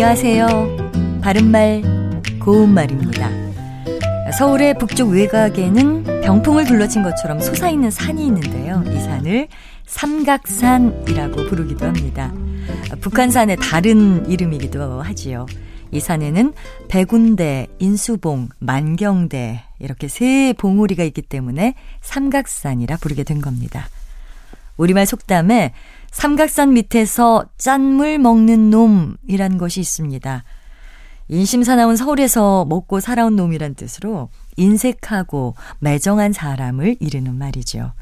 안녕하세요. 바른말, 고운말입니다. 서울의 북쪽 외곽에는 병풍을 둘러친 것처럼 솟아있는 산이 있는데요. 이 산을 삼각산이라고 부르기도 합니다. 북한산의 다른 이름이기도 하지요. 이 산에는 백운대, 인수봉, 만경대 이렇게 세 봉우리가 있기 때문에 삼각산이라 부르게 된 겁니다. 우리말 속담에 삼각산 밑에서 짠물 먹는 놈이란 것이 있습니다. 인심사 나온 서울에서 먹고 살아온 놈이란 뜻으로 인색하고 매정한 사람을 이르는 말이죠.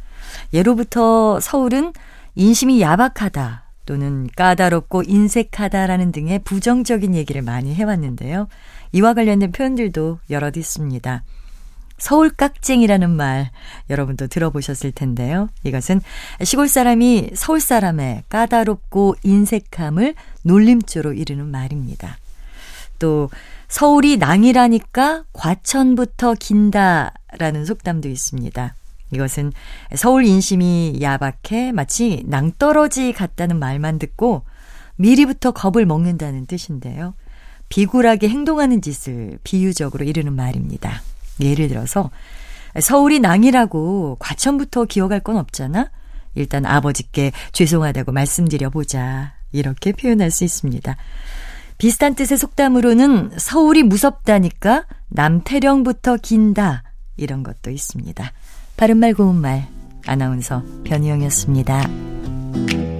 예로부터 서울은 인심이 야박하다 또는 까다롭고 인색하다라는 등의 부정적인 얘기를 많이 해왔는데요. 이와 관련된 표현들도 여럿 있습니다. 서울 깍쟁이라는 말 여러분도 들어보셨을 텐데요. 이것은 시골 사람이 서울 사람의 까다롭고 인색함을 놀림조로 이르는 말입니다. 또 서울이 낭이라니까 과천부터 긴다라는 속담도 있습니다. 이것은 서울 인심이 야박해 마치 낭떠러지 같다는 말만 듣고 미리부터 겁을 먹는다는 뜻인데요. 비굴하게 행동하는 짓을 비유적으로 이르는 말입니다. 예를 들어서 서울이 낭이라고 과천부터 기억할 건 없잖아? 일단 아버지께 죄송하다고 말씀드려 보자. 이렇게 표현할 수 있습니다. 비슷한 뜻의 속담으로는 서울이 무섭다니까 남태령부터 긴다. 이런 것도 있습니다. 바른말 고운말 아나운서 변희영이었습니다.